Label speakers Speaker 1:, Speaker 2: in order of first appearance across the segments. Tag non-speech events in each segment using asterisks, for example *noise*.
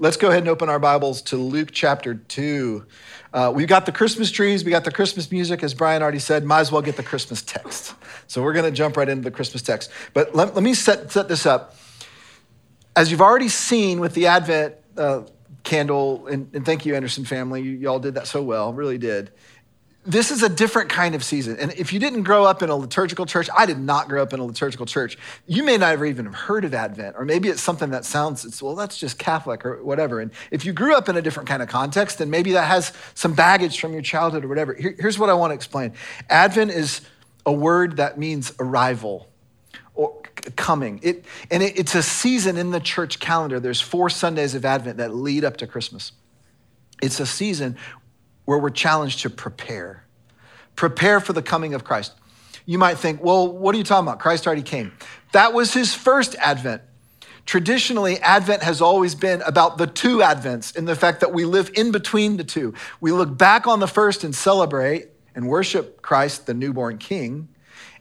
Speaker 1: let's go ahead and open our Bibles to Luke chapter 2. Uh, we've got the Christmas trees, we got the Christmas music, as Brian already said, might as well get the Christmas text. *laughs* So we're going to jump right into the Christmas text. But let, let me set, set this up. As you've already seen with the Advent uh, candle, and, and, thank you, Anderson family, you, you all did that so well, really did this is a different kind of season. And if you didn't grow up in a liturgical church, I did not grow up in a liturgical church. You may not have even have heard of Advent, or maybe it's something that sounds, it's, well, that's just Catholic or whatever. And if you grew up in a different kind of context, then maybe that has some baggage from your childhood or whatever. Here, here's what I want to explain Advent is a word that means arrival or coming. It, and it, it's a season in the church calendar. There's four Sundays of Advent that lead up to Christmas. It's a season where we're challenged to prepare. Prepare for the coming of Christ. You might think, well, what are you talking about? Christ already came. That was his first advent. Traditionally, Advent has always been about the two Advents in the fact that we live in between the two. We look back on the first and celebrate and worship Christ, the newborn King,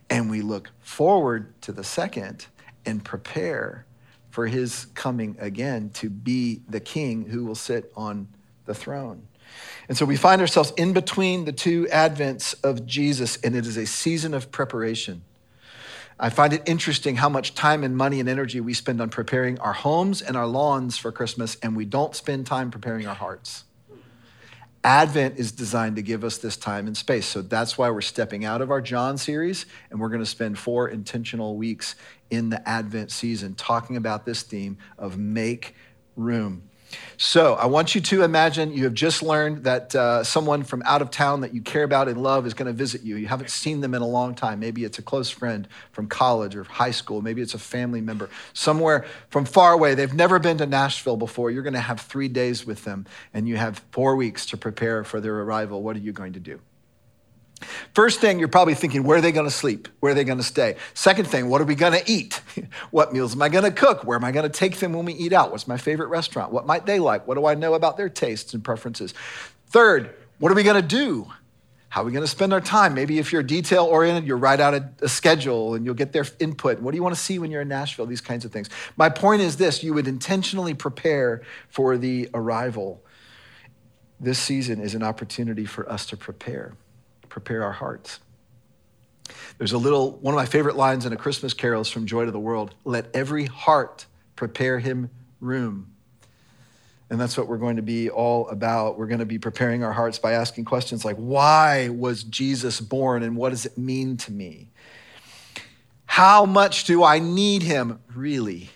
Speaker 1: and we look forward to the second and prepare for his coming again to be the King who will sit on the throne. And so we find ourselves in between the two advents of Jesus, and it is a season of preparation. I find it interesting how much time and money and energy we spend on preparing our homes and our lawns for Christmas, and we don't spend time preparing our hearts. Advent is designed to give us this time and space. So that's why we're stepping out of our John series, and we're going to spend four intentional weeks in the Advent season talking about this theme of make room. So I want you to imagine you have just learned that uh, someone from out of town that you care about and love is going to visit you. You haven't seen them in a long time. Maybe it's a close friend from college or high school. Maybe it's a family member somewhere from far away. They've never been to Nashville before. You're going to have three days with them, and you have four weeks to prepare for their arrival. What are you going to do? First thing, you're probably thinking, where are they going to sleep? Where are they going to stay? Second thing, what are we going to eat? *laughs* what meals am I going to cook? Where am I going to take them when we eat out? What's my favorite restaurant? What might they like? What do I know about their tastes and preferences? Third, what are we going to do? How are we going to spend our time? Maybe if you're detail oriented, you'll write out a, a, schedule and you'll get their input. What do you want to see when you're in Nashville? These kinds of things. My point is this you would intentionally prepare for the arrival. This season is an opportunity for us to prepare prepare our hearts. There's a little, one of my favorite lines in A Christmas Carol is from Joy to the World let every heart prepare him room. And that's what we're going to be all about. We're going to be preparing our hearts by asking questions like, why was Jesus born and what does it mean to me? How much do I need him really?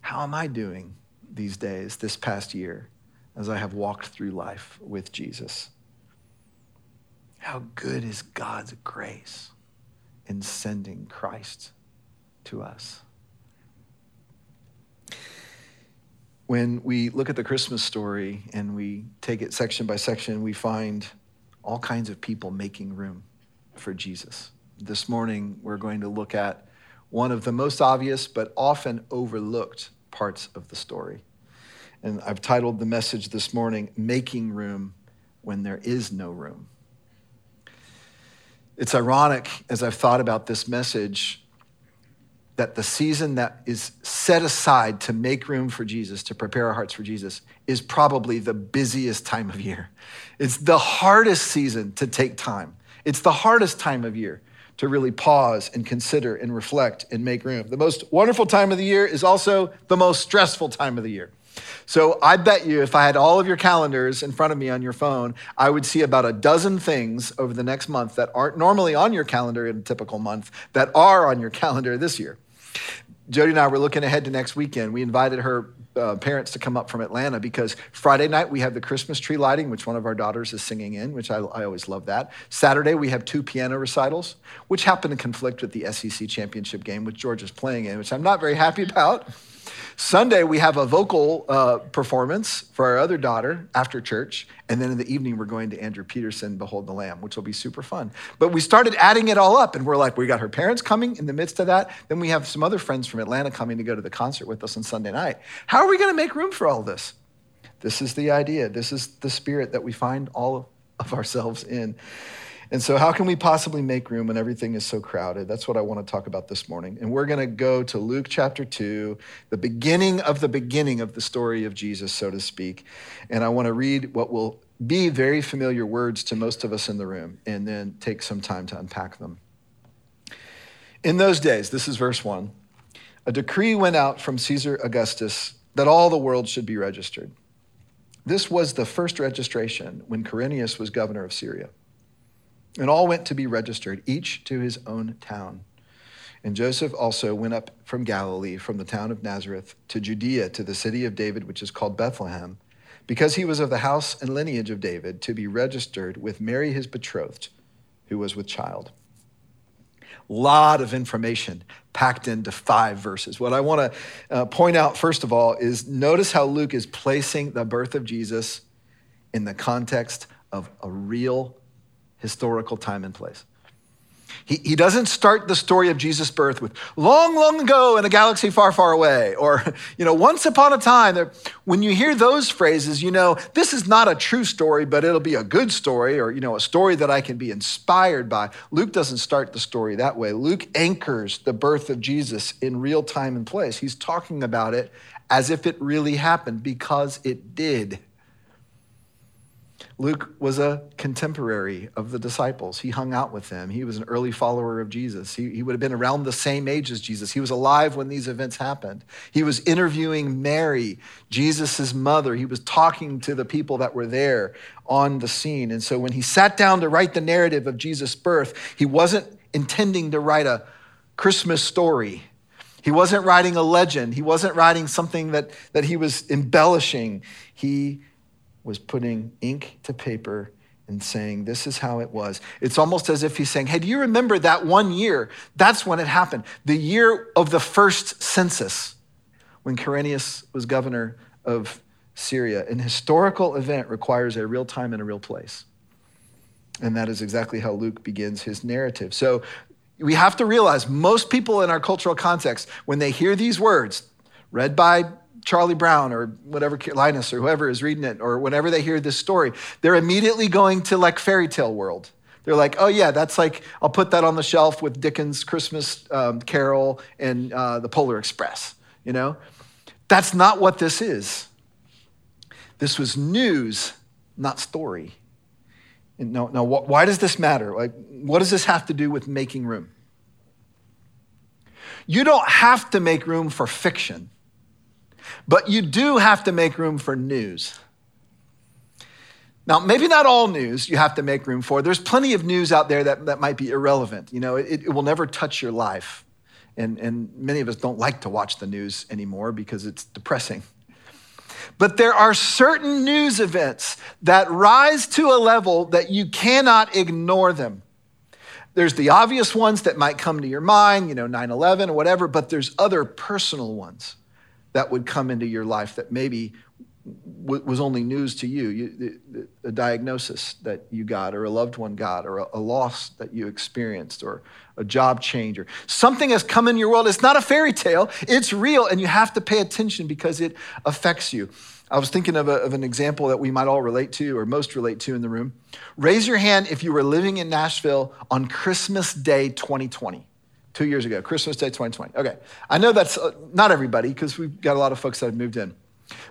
Speaker 1: How am I doing these days, this past year, as I have walked through life with Jesus? How good is God's grace in sending Christ to us? When we look at the Christmas story and we take it section by section, we find all kinds of people making room for Jesus. This morning, we're going to look at one of the most obvious but often overlooked parts of the story. And I've titled the message this morning, Making Room When There Is No Room. It's ironic as I've thought about this message that the season that is set aside to make room for Jesus, to prepare our hearts for Jesus, is probably the busiest time of year. It's the hardest season to take time. It's the hardest time of year to really pause and consider and reflect and make room. The most wonderful time of the year is also the most stressful time of the year. So I bet you if I had all of your calendars in front of me on your phone, I would see about a dozen things over the next month that aren't normally on your calendar in a typical month that are on your *laughs* calendar this year. Jody and I were looking ahead to next weekend. We invited her uh, parents to come up from Atlanta because Friday night we have the Christmas tree lighting, which one of our daughters is singing in, which I, I always love that. Saturday we have two piano recitals, which happen to conflict with the SEC championship game, which George is playing in, which I'm not very happy *laughs* about. Sunday, we have a vocal uh, performance for our other daughter after church. And then in the evening, we're going to Andrew Peterson, Behold the Lamb, which will be super fun. But we started adding it all up, and we're like, we got her parents coming in the midst of that. Then we have some other friends from Atlanta coming to go to the concert with us on Sunday night. How are we going to make room for all this? This is the idea. This is the spirit that we find all of ourselves in. And so, how can we possibly make room when everything is so crowded? That's what I want to talk about this morning. And we're going to go to Luke chapter 2, the beginning of the beginning of the story of Jesus, so to speak. And I want to read what will be very familiar words to most of us in the room and then take some time to unpack them. In those days, this is verse 1, a decree went out from Caesar Augustus that all the world should be registered. This was the first registration when Quirinius was governor of Syria. And all went to be registered, each to his own town. And Joseph also went up from Galilee, from the town of Nazareth, to Judea, to the city of David, which is called Bethlehem, because he was of the house and lineage of David, to be registered with Mary, his betrothed, who was with child. Lot of information packed into five verses. What I want to uh, point out, first of all, is notice how Luke is placing the birth of Jesus in the context of a real historical time and place. He, he doesn't start the story of Jesus' birth with long, long ago in a galaxy far, far away, or, *laughs* you know, once upon a time. When you hear those phrases, you know, this is not a true story, but it'll be a good story, or, you know, a story that I can be inspired by. Luke doesn't start the story that way. Luke anchors the birth of Jesus in real time and place. He's talking about it as if it really happened because it did. Luke was a contemporary of the disciples. He hung out with them. He was an early follower of Jesus. He, he would have been around the same age as Jesus. He was alive when these events happened. He was interviewing Mary, Jesus' mother. He was talking to the people that were there on the scene. And so when he sat down to write the narrative of Jesus' birth, he wasn't intending to write a Christmas story. He wasn't writing a legend. He wasn't writing something that, that he was embellishing. He was putting ink to paper and saying, This is how it was. It's almost as if he's saying, Hey, do you remember that one year? That's when it happened. The year of the first census, when Quirinius was governor of Syria. An historical event requires a real time and a real place. And that is exactly how Luke begins his narrative. So we have to realize most people in our cultural context, when they hear these words, read by Charlie Brown or whatever, Linus or whoever is reading it, or whenever they hear this story, they're immediately going to like fairy tale world. They're like, oh, yeah, that's like, I'll put that on the shelf with Dickens' Christmas um, Carol and uh, the Polar Express, you know? That's not what this is. This was news, not story. No, no, why does this matter? Like, what does this have to do with making room? You don't have to make room for fiction. But you do have to make room for news. Now, maybe not all news you have to make room for. There's plenty of news out there that, that might be irrelevant. You know, it, it will never touch your life. And, and many of us don't like to watch the news anymore because it's depressing. But there are certain news events that rise to a level that you cannot ignore them. There's the obvious ones that might come to your mind, you know, 9 11 or whatever, but there's other personal ones that would come into your life that maybe w- was only news to you, you a diagnosis that you got, or a loved one got, or a, a loss that you experienced, or a job change, or something has come in your world. It's not a fairy tale, it's real, and you have to pay attention because it affects you. I was thinking of, a, of, an example that we might all relate to, or most relate to in the room. Raise your hand if you were living in Nashville on Christmas Day 2020 two years ago, Christmas Day 2020. Okay, I know that's uh, not everybody because we've got a lot of folks that have moved in.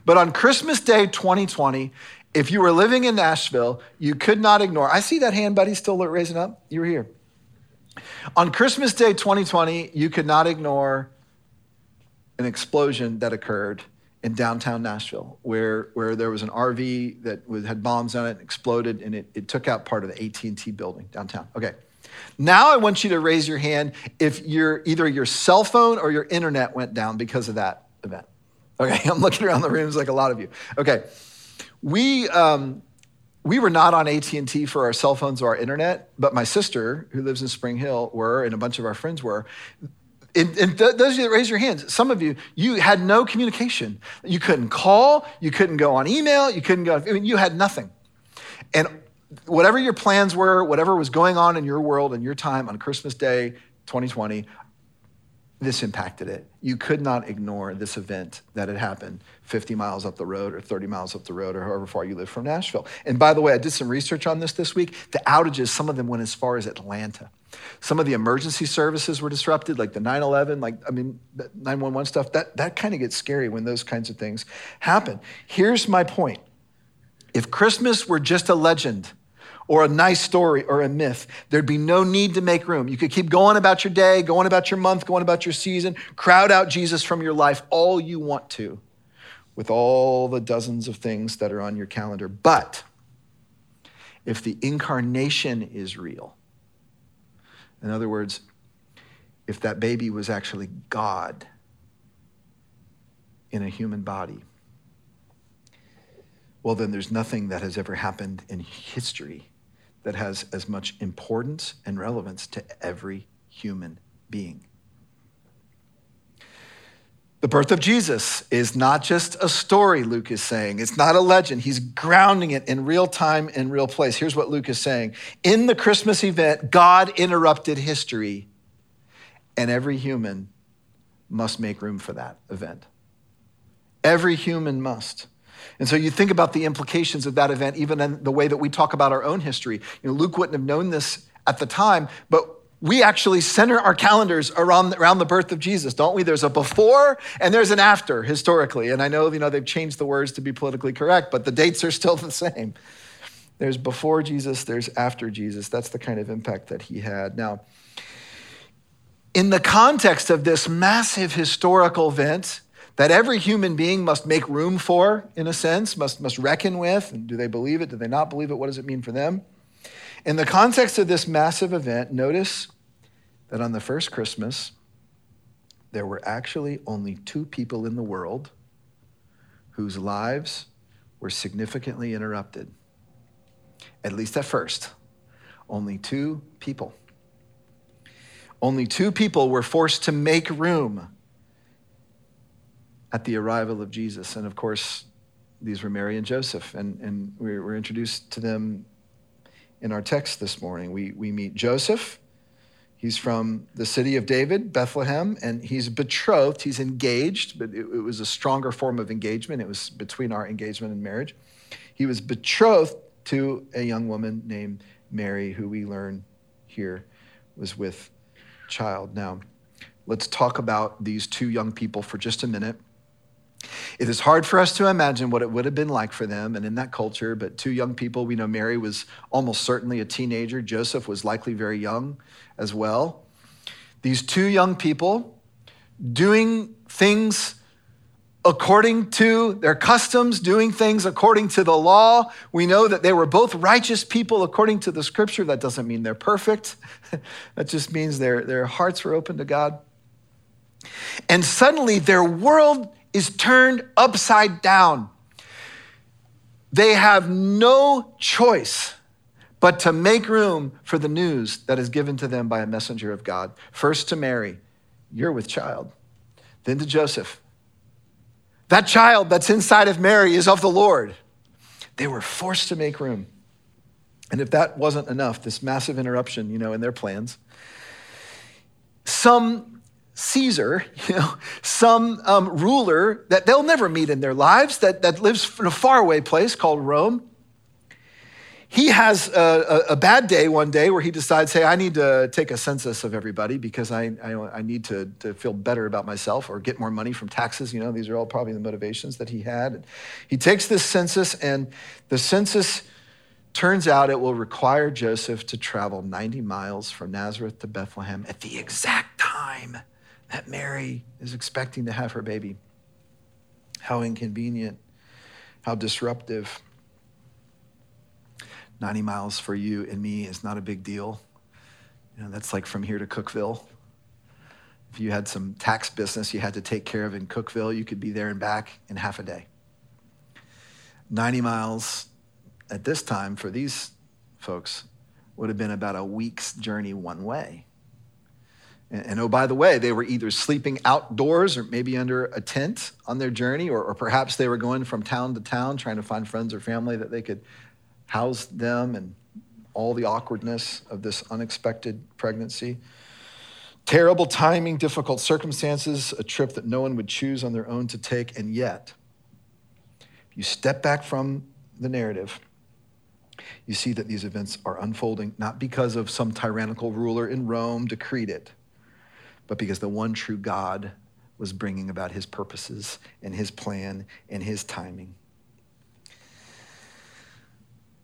Speaker 1: But on Christmas Day 2020, if you were living in Nashville, you could not ignore. I see that hand, buddy, still raising up. You were here. On Christmas Day 2020, you could not ignore an explosion that occurred in downtown Nashville, where, where there was an RV that was, had bombs on it, and exploded, and it, it took out part of the AT&T building downtown. Okay. Now I want you to raise your hand if your either your cell phone or your internet went down because of that event. Okay, *laughs* I'm looking around the rooms like a lot of you. Okay, we um, we were not on AT&T for our cell phones or our internet, but my sister, who lives in Spring Hill, were, and a bunch of our friends were. And, and th- those of you that raise your hands, some of you, you had no communication. You couldn't call, you couldn't go on email, you couldn't go, I mean, you had nothing. And whatever your plans were, whatever was going on in your world and your time on Christmas Day 2020, this impacted it. You could not ignore this event that had happened 50 miles up the road or 30 miles up the road or however far you live from Nashville. And by the way, I did some research on this this week. The outages, some of them went as far as Atlanta. Some of the emergency services were disrupted, like the 9 11, like, I mean, 911 stuff. That, that kind of gets scary when those kinds of things happen. Here's my point if Christmas were just a legend, or a nice story or a myth. There'd be no need to make room. You could keep going about your day, going about your month, going about your season, crowd out Jesus from your life all you want to with all the dozens of things that are on your calendar. But if the incarnation is real, in other words, if that baby was actually God in a human body, well, then there's nothing that has ever happened in history that has as much importance and relevance to every human being. The birth of Jesus is not just a story, Luke is saying. It's not a legend. He's grounding it in real time and real place. Here's what Luke is saying In the Christmas event, God interrupted history, and every human must make room for that event. Every human must. And so you think about the implications of that event, even in the way that we talk about our own history. You know, Luke wouldn't have known this at the time, but we actually center our calendars around, around the birth of Jesus, don't we? There's a before and there's an after historically. And I know, you know, they've changed the words to be politically correct, but the dates are still *laughs* the same. There's before Jesus, there's after Jesus. That's the kind of impact that he had. Now, in the context of this massive historical event, that every human being must make room for, in a sense, must, must reckon with. And do they believe it? Do they not believe it? What does it mean for them? In the context of this massive event, notice that on the first Christmas, there were actually only two people in the world whose lives were significantly interrupted. At least at first, only two people. Only two people were forced to make room at the arrival of Jesus. And of course, these were Mary and Joseph, and, and we were introduced to them in our text this morning. We, we meet Joseph. He's from the city of David, Bethlehem, and he's betrothed. He's engaged, but it, it was a stronger form of engagement. It was between our engagement and marriage. He was betrothed to a young woman named Mary, who we learn here was with child. Now, let's talk about these two young people for just a minute. It is hard for us to imagine what it would have been like for them and in that culture, but two young people, we know Mary was almost certainly a teenager. Joseph was likely very young as well. These two young people doing things according to their customs, doing things according to the law. We know that they were both righteous people according to the scripture. That doesn't mean they're perfect, *laughs* that just means their, their hearts were open to God. And suddenly their world is turned upside down. They have no choice but to make room for the news that is given to them by a messenger of God. First to Mary, you're with child. Then to Joseph, that child that's inside of Mary is of the Lord. They were forced to make room. And if that wasn't enough, this massive interruption, you know, in their plans, some Caesar, *laughs* you know, some um, ruler that they'll never meet in their lives that, that lives in a faraway place called Rome. He has a, a, a, bad day one day where he decides, hey, I need to take a census of everybody because I, I, I need to, to feel better about myself or get more money from taxes. You know, these are all probably the motivations that he had. And he takes this census, and the census turns out it will require Joseph to travel 90 miles from Nazareth to Bethlehem at the exact time that Mary is expecting to have her baby. How inconvenient, how disruptive. 90 miles for you and me is not a big deal. You know, that's like from here to Cookeville. If you had some tax business you had to take care of in Cookeville, you could be there and back in half a day. 90 miles at this time for these folks would have been about a week's journey one way. And, oh, by the way, they were either sleeping outdoors or maybe under a tent on their journey, or, or perhaps they were going from town to town trying to find friends or family that they could house them and all the awkwardness of this unexpected pregnancy. Terrible timing, difficult circumstances, a trip that no one would choose on their own to take, and yet, if you step back from the narrative, you see that these events are unfolding not because of some tyrannical ruler in Rome decreed it, but because the one true God was bringing about his purposes and his plan and his timing.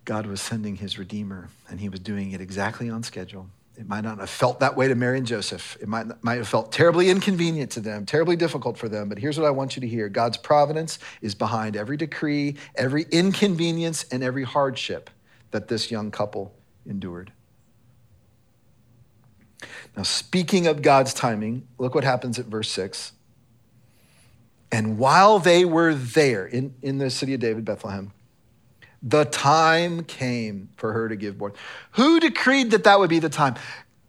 Speaker 1: God was sending his Redeemer, and he was doing it exactly on schedule. It might not have felt that way to Mary and Joseph. It might, might have felt terribly inconvenient to them, terribly difficult for them. But here's what I want you to hear God's providence is behind every decree, every inconvenience, and every hardship that this young couple endured. Now, speaking of God's timing, look what happens at verse 6. And while they were there in, in the city of David, Bethlehem, the time came for her to give birth. Who decreed that that would be the time?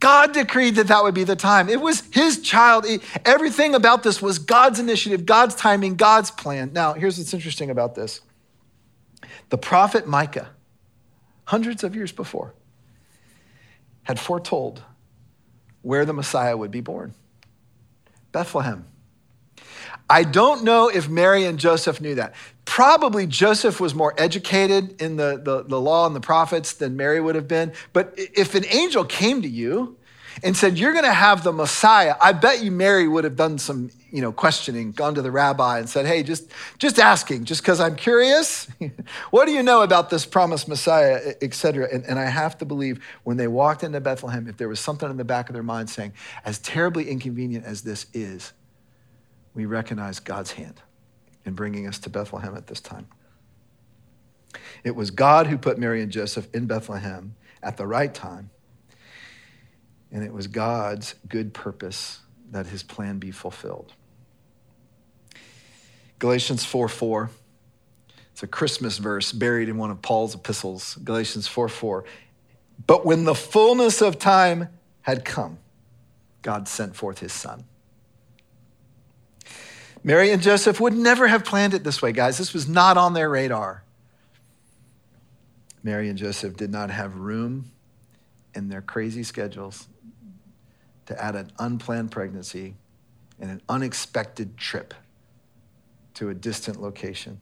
Speaker 1: God decreed that that would be the time. It was his child. Everything about this was God's initiative, God's timing, God's plan. Now, here's what's interesting about this the prophet Micah, hundreds of years before, had foretold where the Messiah would be born Bethlehem. I don't know if Mary and Joseph knew that. Probably Joseph was more educated in the, the, the, law and the prophets than Mary would have been. But if an angel came to you and said, You're going to have the Messiah, I bet you Mary would have done some you know, questioning, gone to the rabbi and said, Hey, just, just asking, just because I'm curious. *laughs* what do you know about this promised Messiah, et cetera? And, and I have to believe when they walked into Bethlehem, if there was something in the back of their mind saying, As terribly inconvenient as this is, we recognize God's hand in bringing us to Bethlehem at this time. It was God who put Mary and Joseph in Bethlehem at the right time. And it was God's good purpose that his plan be fulfilled. Galatians 4 4. It's a Christmas verse buried in one of Paul's epistles. Galatians 4 4. But when the fullness of time had come, God sent forth his son Mary and Joseph would never have planned it this way, guys. This was not on their radar. Mary and Joseph did not have room in their crazy schedules to add an unplanned pregnancy and an unexpected trip to a distant location.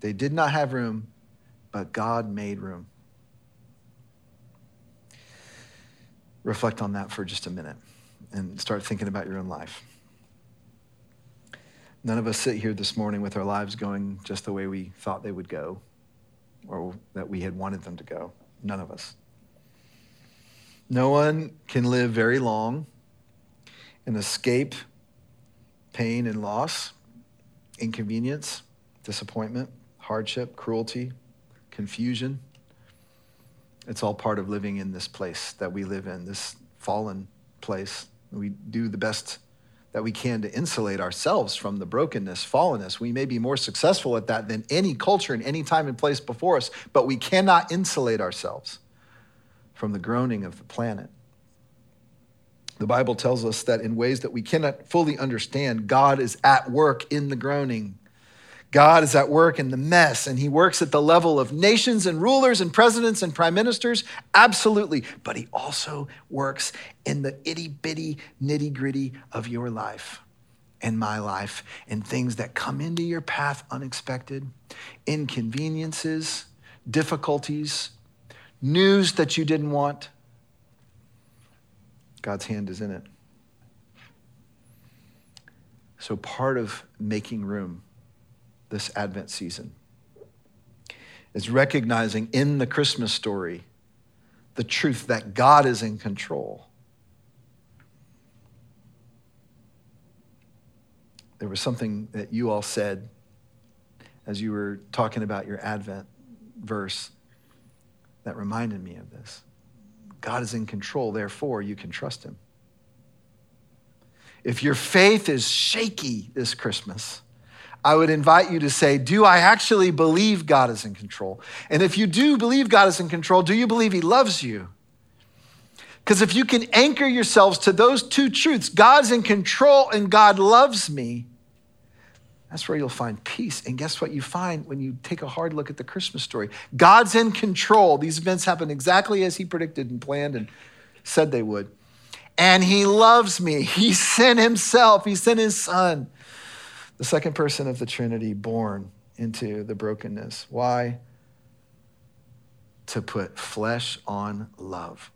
Speaker 1: They did not have room, but God made room. Reflect on that for just a minute and start thinking about your own life. None of us sit here this morning with our lives going just the way we thought they would go or that we had wanted them to go. None of us. No one can live very long and escape pain and loss, inconvenience, disappointment, hardship, cruelty, confusion. It's all part of living in this place that we live in, this fallen place. We do the best that we can to insulate ourselves from the brokenness, fallenness. We may be more successful at that than any culture in any time and place before us, but we cannot insulate ourselves from the groaning of the planet. The Bible tells us that in ways that we cannot fully understand, God is at work in the groaning. God is at work in the mess, and He works at the level of nations and rulers and presidents and prime ministers, absolutely. But He also works in the itty bitty nitty gritty of your life and my life, and things that come into your path unexpected, inconveniences, difficulties, news that you didn't want. God's hand is in it. So, part of making room this Advent season is recognizing in the Christmas story the truth that God is in control. There was something that you all said as you were talking about your Advent verse that reminded me of this. God is in control, therefore, you can trust Him. If your faith is shaky this Christmas, I would invite you to say, Do I actually believe God is in control? And if you do believe God is in control, do you believe He loves you? Because if you can anchor yourselves to those two truths, God's in control and God loves me, that's where you'll find peace. And guess what you find when you take a hard look at the Christmas story? God's in control. These events happen exactly as He predicted and planned and said they would. and he loves me. He *laughs* sent himself, he sent his son, the second person of the Trinity, born into the brokenness. Why? To put flesh on love.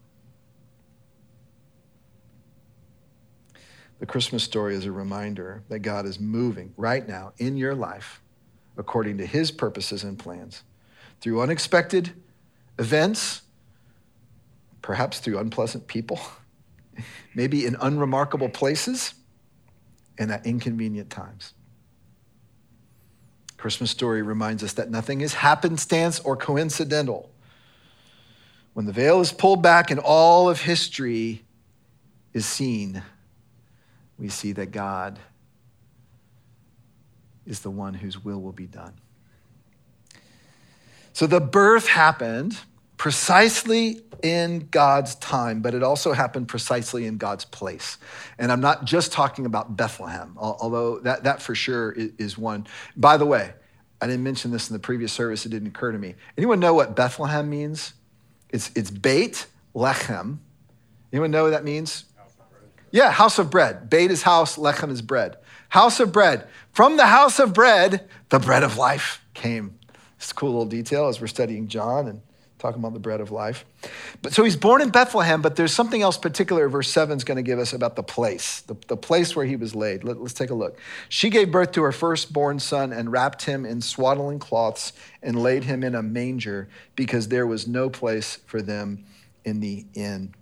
Speaker 1: The Christmas story is a reminder that God is moving right now in your life according to his purposes and plans through unexpected events, perhaps through unpleasant people, *laughs* maybe in unremarkable places, and at inconvenient times. Christmas story reminds us that nothing is happenstance or coincidental. When the veil is pulled back and all of history is seen, we see that God is the one whose will will be done. So the birth happened precisely in God's time, but it also happened precisely in God's place. And I'm not just talking about Bethlehem, although that, that for sure is one. By the way, I didn't mention this in the previous service, it didn't occur to me. Anyone know what Bethlehem means? It's, it's Beit Lechem. Anyone know what that means? Yeah, house of bread. Beit is house, lechem is bread. House of bread. From the house of bread, the bread of life came. It's a cool little detail as we're studying John and talking about the bread of life. But so he's born in Bethlehem, but there's something else particular verse 7 is going to give us about the place, the, the place where he was laid. Let, let's take a look. She gave birth to her firstborn son and wrapped him in swaddling cloths and laid him in a manger because there was no place for them in the inn.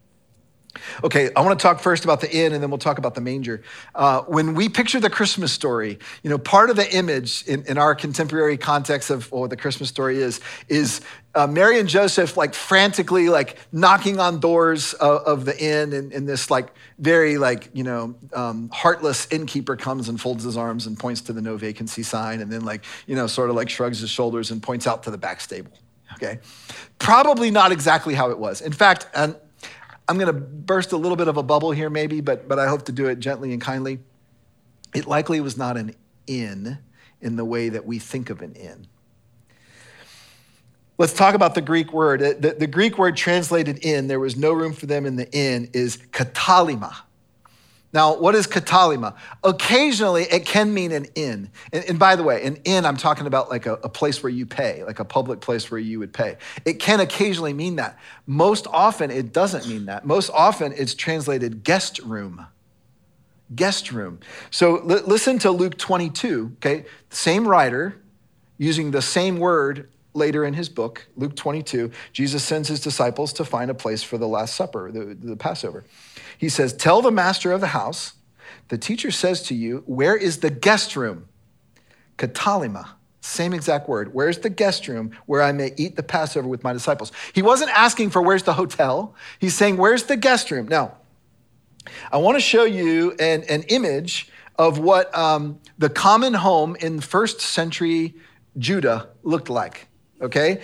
Speaker 1: Okay, I want to talk first about the inn and then we'll talk about the manger. Uh, when we picture the Christmas story, you know, part of the image in, in our contemporary context of what the Christmas story is, is uh, Mary and Joseph like frantically like knocking on doors of, of the inn and, and, this like very like, you know, um, heartless innkeeper comes and folds his arms and points to the no vacancy sign and then like, you know, sort of like shrugs his shoulders and points out to the back stable. Okay. Probably not exactly how it was. In fact, and I'm going to burst a little bit of a bubble here, maybe, but, but I hope to do it gently and kindly. It likely was not an inn in the way that we think of an inn. Let's talk about the Greek word. The, the Greek word translated in, there was no room for them in the inn, is katalima. Now, what is katalima? Occasionally, it can mean an inn. And, and, by the way, an inn, I'm talking about like a, a, place where you pay, like a public place where you would pay. It can occasionally mean that. Most often, it doesn't mean that. Most often, it's translated guest room. Guest room. So l- listen to Luke 22, okay? Same writer, using the same word later in his book, Luke 22. Jesus sends his disciples to find a place for the Last Supper, the, the Passover. He says, Tell the master of the house, the teacher says to you, Where is the guest room? Katalima. Same exact word. Where's the guest room where I may eat the Passover with my disciples? He wasn't asking for where's the hotel. He's saying, Where's the guest room? Now, I want to show you an, an image of what um, the common home in first century Judah looked like. Okay?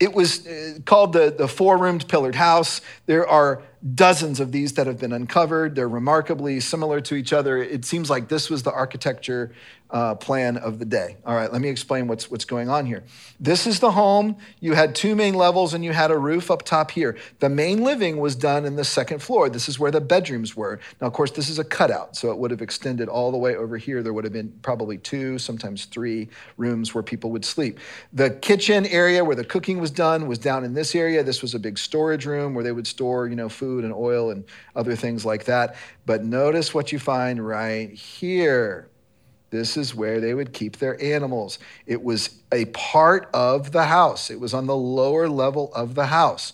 Speaker 1: It was uh, called the, the four roomed pillared house. There are dozens of these that have been uncovered. They're remarkably similar to each other. It seems like this was the architecture uh, plan of the day. All right, let me explain what's, what's going on here. This is the home. You had two main levels and you had a roof up top here. The main living was done in the second floor. This is where the bedrooms were. Now, of course, this is a cutout, so it would have extended all the way over here. There would have been probably two, sometimes three rooms where people would sleep. The kitchen area where the cooking was done was down in this area. This was a big storage room where they would store, you know, food and oil and other things like that. But notice what you find right here. This is where they would keep their animals. It was a part of the house, it was on the lower level of the house.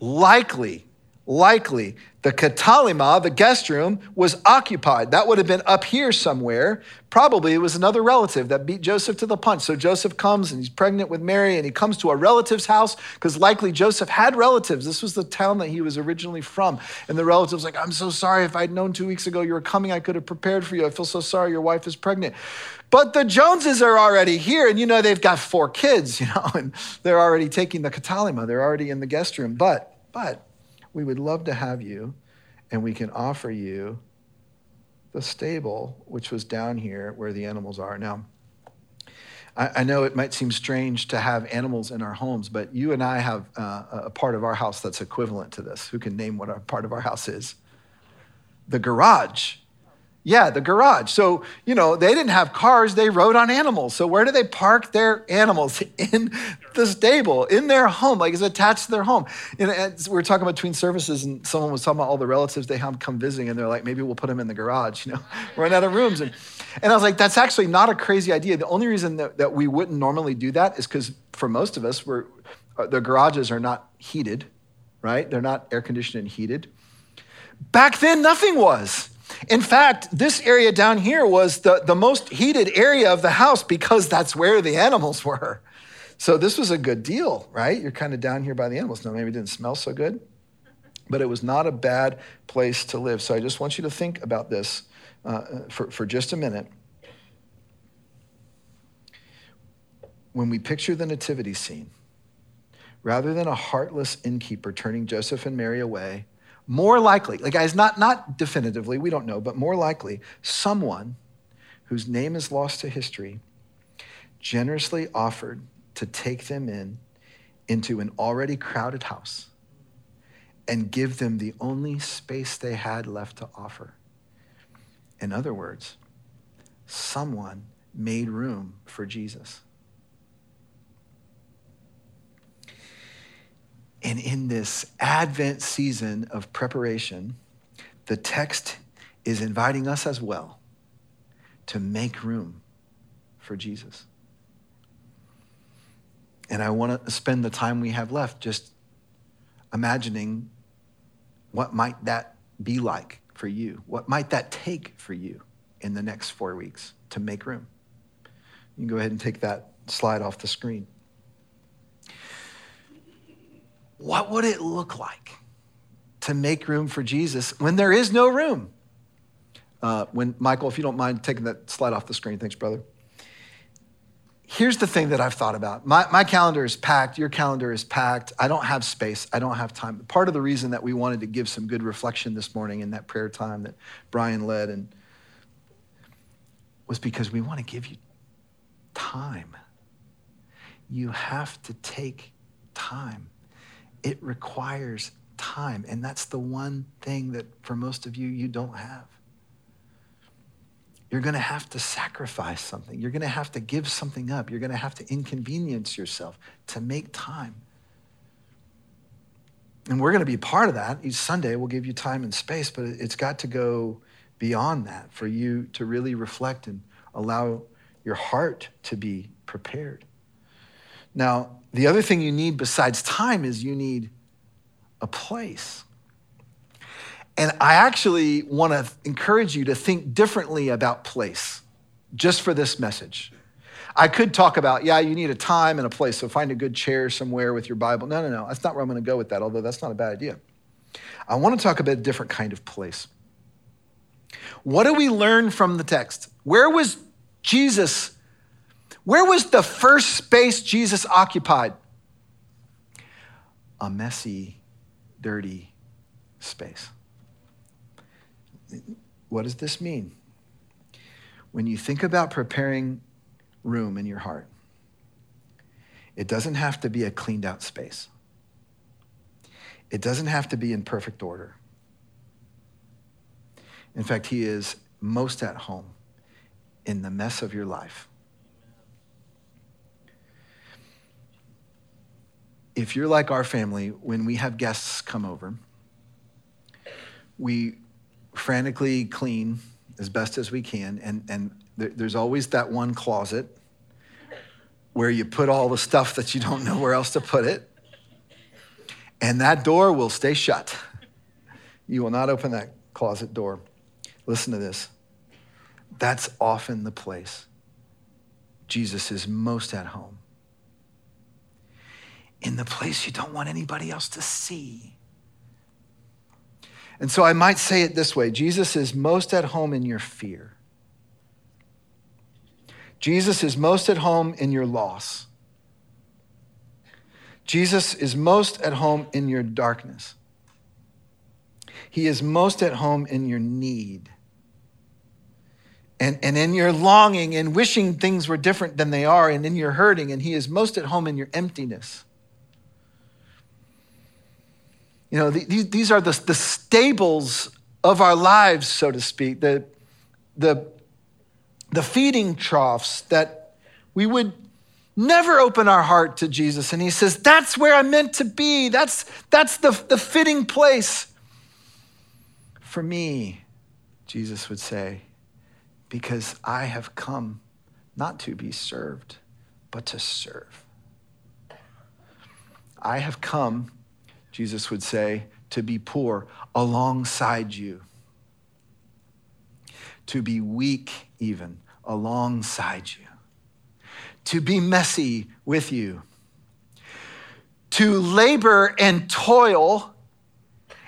Speaker 1: Likely, likely the katalima, the guest room, was occupied. That would have been up here somewhere. Probably it was another relative that beat Joseph to the punch. So Joseph comes and he's pregnant with Mary and he comes to a relative's house because likely Joseph had relatives. This was the town that he was originally from. And the relative's like, I'm so sorry. If I'd known two weeks ago you were coming, I could have prepared for you. I feel so sorry. Your wife is pregnant. But the Joneses are already here, and you know they've got four kids, *laughs* you know, and they're already taking the katalima. They're already in the guest room. But, but, we would love to have you, and we can offer you the stable, which was down here where the animals are. Now, I, I, know it might seem strange to have animals in our homes, but you and I have uh, a part of our house that's equivalent to this. Who can name what a part of our house is? The garage. Yeah, the garage. So, you know, they didn't have cars, they rode on animals. So, where do they park their animals? *laughs* In the stable, in their home, like it's attached to their home. And we were talking between services, and someone was talking about all the relatives they have come visiting, and they're like, maybe we'll put them in the garage, you know, *laughs* run out of rooms. And, and I was like, that's actually not a crazy idea. The only reason that, that we wouldn't normally do that is because for most of us, we're, uh, the garages are not heated, right? They're not air conditioned and heated. Back then, nothing was. In fact, this area down here was the, the most heated area of the house because that's where the animals were. So this was a good deal, right? You're kind of down here by the animals. Now, maybe it didn't smell so good, but it was not a bad place to live. So I just want you to think about this uh, for, for just a minute. When we picture the nativity scene, rather than a heartless innkeeper turning Joseph and Mary away, more likely, like guys, not, not definitively, we don't know, but more likely, someone whose name is lost to history generously offered to take them in into an already crowded house and give them the only space they had left to offer. In other words, someone made room for Jesus. And in this Advent season of preparation, the text is inviting us as well to make room for Jesus. And I want to spend the time we have left just imagining what might that be like for you? What might that take for you in the next four weeks to make room? You can go ahead and take that slide off the screen what would it look like to make room for Jesus when there is no room? Uh, when Michael, if you don't mind taking that slide off the screen, thanks, brother. Here's the thing that I've thought about. My, my calendar is packed. Your calendar is packed. I don't have space. I don't have time. Part of the reason that we wanted to give some good reflection this morning in that prayer time that Brian led and was because we want to give you time. You have to take time it requires time. And that's the one thing that for most of you, you don't have. You're going to have to sacrifice something. You're going to have to give something up. You're going to have to inconvenience yourself to make time. And we're going to be part of that. Each Sunday, we'll give you time and space, but it's got to go beyond that for you to really reflect and allow your heart to be prepared. Now, the other thing you need besides time is you need a place. And I actually want to encourage you to think differently about place just for this message. I could talk about, yeah, you need a time and a place, so find a good chair somewhere with your Bible. No, no, no, that's not where I'm going to go with that, although that's not a bad idea. I want to talk about a different kind of place. What do we learn from the text? Where was Jesus where was the first space Jesus occupied? A messy, dirty space. What does this mean? When you think about preparing room in your heart, it doesn't have to be a cleaned out space. It doesn't have to be in perfect order. In fact, he is most at home in the mess of your life. If you're like our family, when we have guests come over, we frantically clean as best as we can. And, and there's always that one closet where you put all the stuff that you don't know where else to put it. And that door will stay shut. You will not open that closet door. Listen to this. That's often the place Jesus is most at home in the place you don't want anybody else to see. And so I might say it this way Jesus is most at home in your fear. Jesus is most at home in your loss. Jesus is most at home in your darkness. He is most at home in your need. and, and in your longing and wishing things were different than they are, and in your hurting, and He is most at home in your emptiness. You know, these, these are the, the stables of our lives, so to speak, the, the, the feeding troughs that we would never open our heart to Jesus. And He says, That's where I'm meant to be. That's, that's the, the fitting place for me, Jesus would say because I have come not to be served, but to serve. I have come, Jesus would say, to be poor alongside you, to be weak even alongside you, to be messy with you, to labor and toil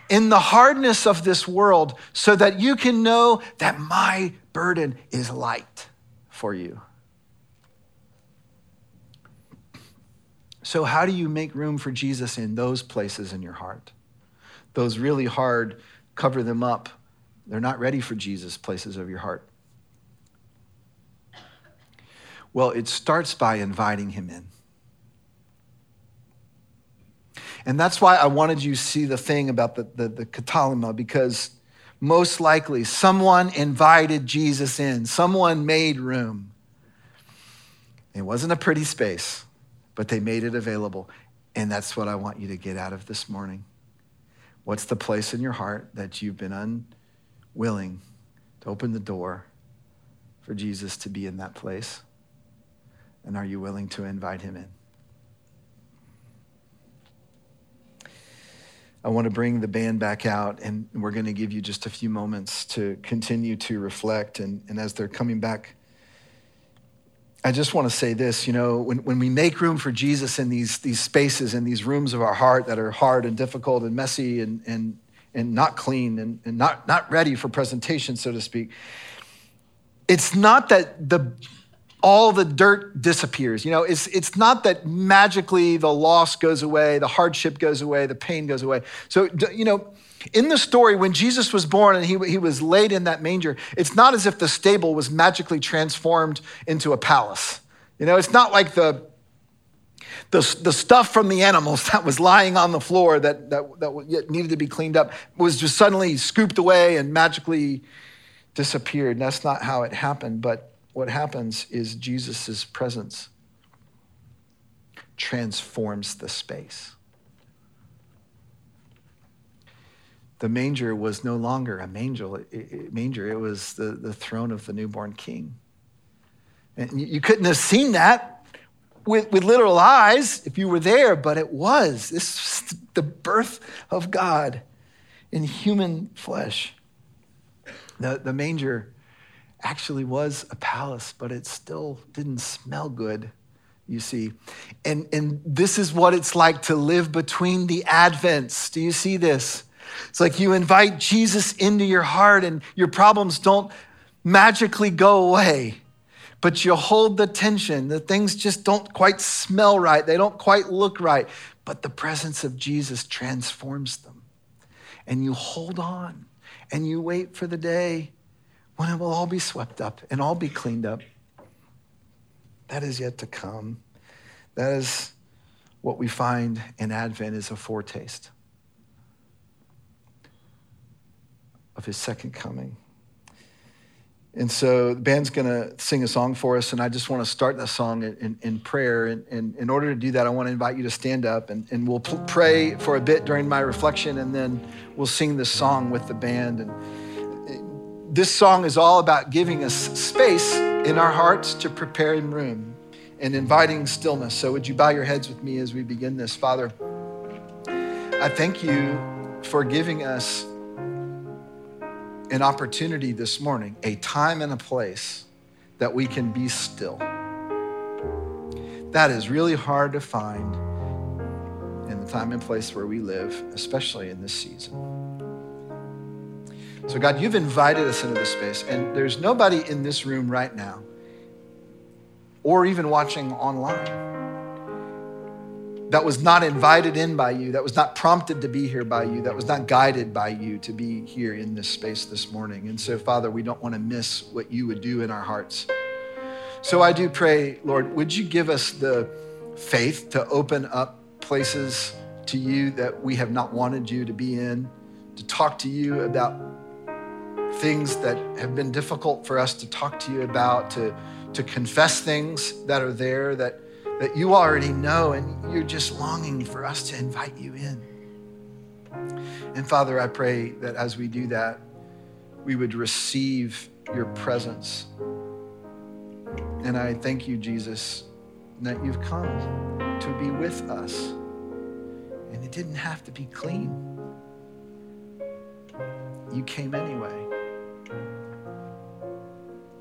Speaker 1: in the hardness of this world so that you can know that my burden is light for you. So, how do you make room for Jesus in those places in your heart? Those really hard, cover them up. They're not ready for Jesus places of your heart. Well, it starts by inviting him in. And that's why I wanted you to see the thing about the, the, the katalima, because most likely someone invited Jesus in, someone made room. It wasn't a pretty space, but they made it available. And that's what I want you to get out of this morning. What's the place in your heart that you've been unwilling to open the door for Jesus to be in that place? And are you willing to invite him in? I want to bring the band back out, and we're going to give you just a few moments to continue to reflect. And, and as they're coming back, I just want to say this you know, when, when we make room for Jesus in these, these spaces, in these rooms of our heart that are hard and difficult and messy and, and, and not clean and, and not, not ready for presentation, so to speak, it's not that the all the dirt disappears. You know, it's, it's not that magically the loss goes away, the hardship goes away, the pain goes away. So, you know, in the story, when Jesus was born and he, he was laid in that manger, it's not as if the stable was magically transformed into a palace. You know, it's not like the, the, the stuff from the animals *laughs* that was lying on the floor that, that, that needed to be cleaned up was just suddenly scooped away and magically disappeared. That's not how it happened. But what happens is Jesus' presence transforms the space. The manger was no longer a manger, manger. it was the, the throne of the newborn king. And you couldn't have seen that with, with literal eyes if you were there, but it was. This was the birth of God in human flesh. The, the manger actually was a palace, but it still didn't smell good, you see. And, and this is what it's like to live between the Advents. Do you see this? It's like you invite Jesus into your heart, and your problems don't magically go away, but you hold the tension. The things just don't quite smell right, they don't quite look right, but the presence of Jesus transforms them. And you hold on and you wait for the day when it will all be swept up and all be cleaned up. That is yet to come. That is what we find in Advent is a foretaste of his second coming. And so the band's going to sing a song for us, and I just want to start that song in, in prayer. And, and, in order to do that, I want to invite you to stand up, and, and we'll pray for a bit during my reflection, and then we'll sing this song with the band. And, uh, this song is all about giving us space in our hearts to prepare room and inviting stillness. So, would you bow your heads with me as we begin this? Father, I thank you for giving us an opportunity this morning, a time and a place that we can be still. That is really hard to find in the time and place where we live, especially in this season. So, God, you've invited us into this space, and there's nobody in this room right now, or even watching online, that was not invited in by you, that was not prompted to be here by you, that was not guided by you to be here in this space this morning. And so, Father, we don't want to miss what you would do in our hearts. So I do pray, Lord, would you give us the faith to open up places to you that we have not wanted you to be in, to talk to you about things that have been difficult for us to talk to you about, to, to confess things that are there that that you already know and you're just longing for us to invite you in. And Father, I pray that as we do that, we would receive your presence. And I thank you, Jesus, that you've come to be with us. And it didn't have to be clean. You came anyway.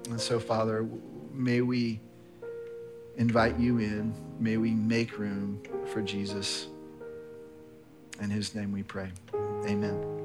Speaker 1: And so, Father, may we invite you in. May we make room for Jesus. In his name we pray. Amen.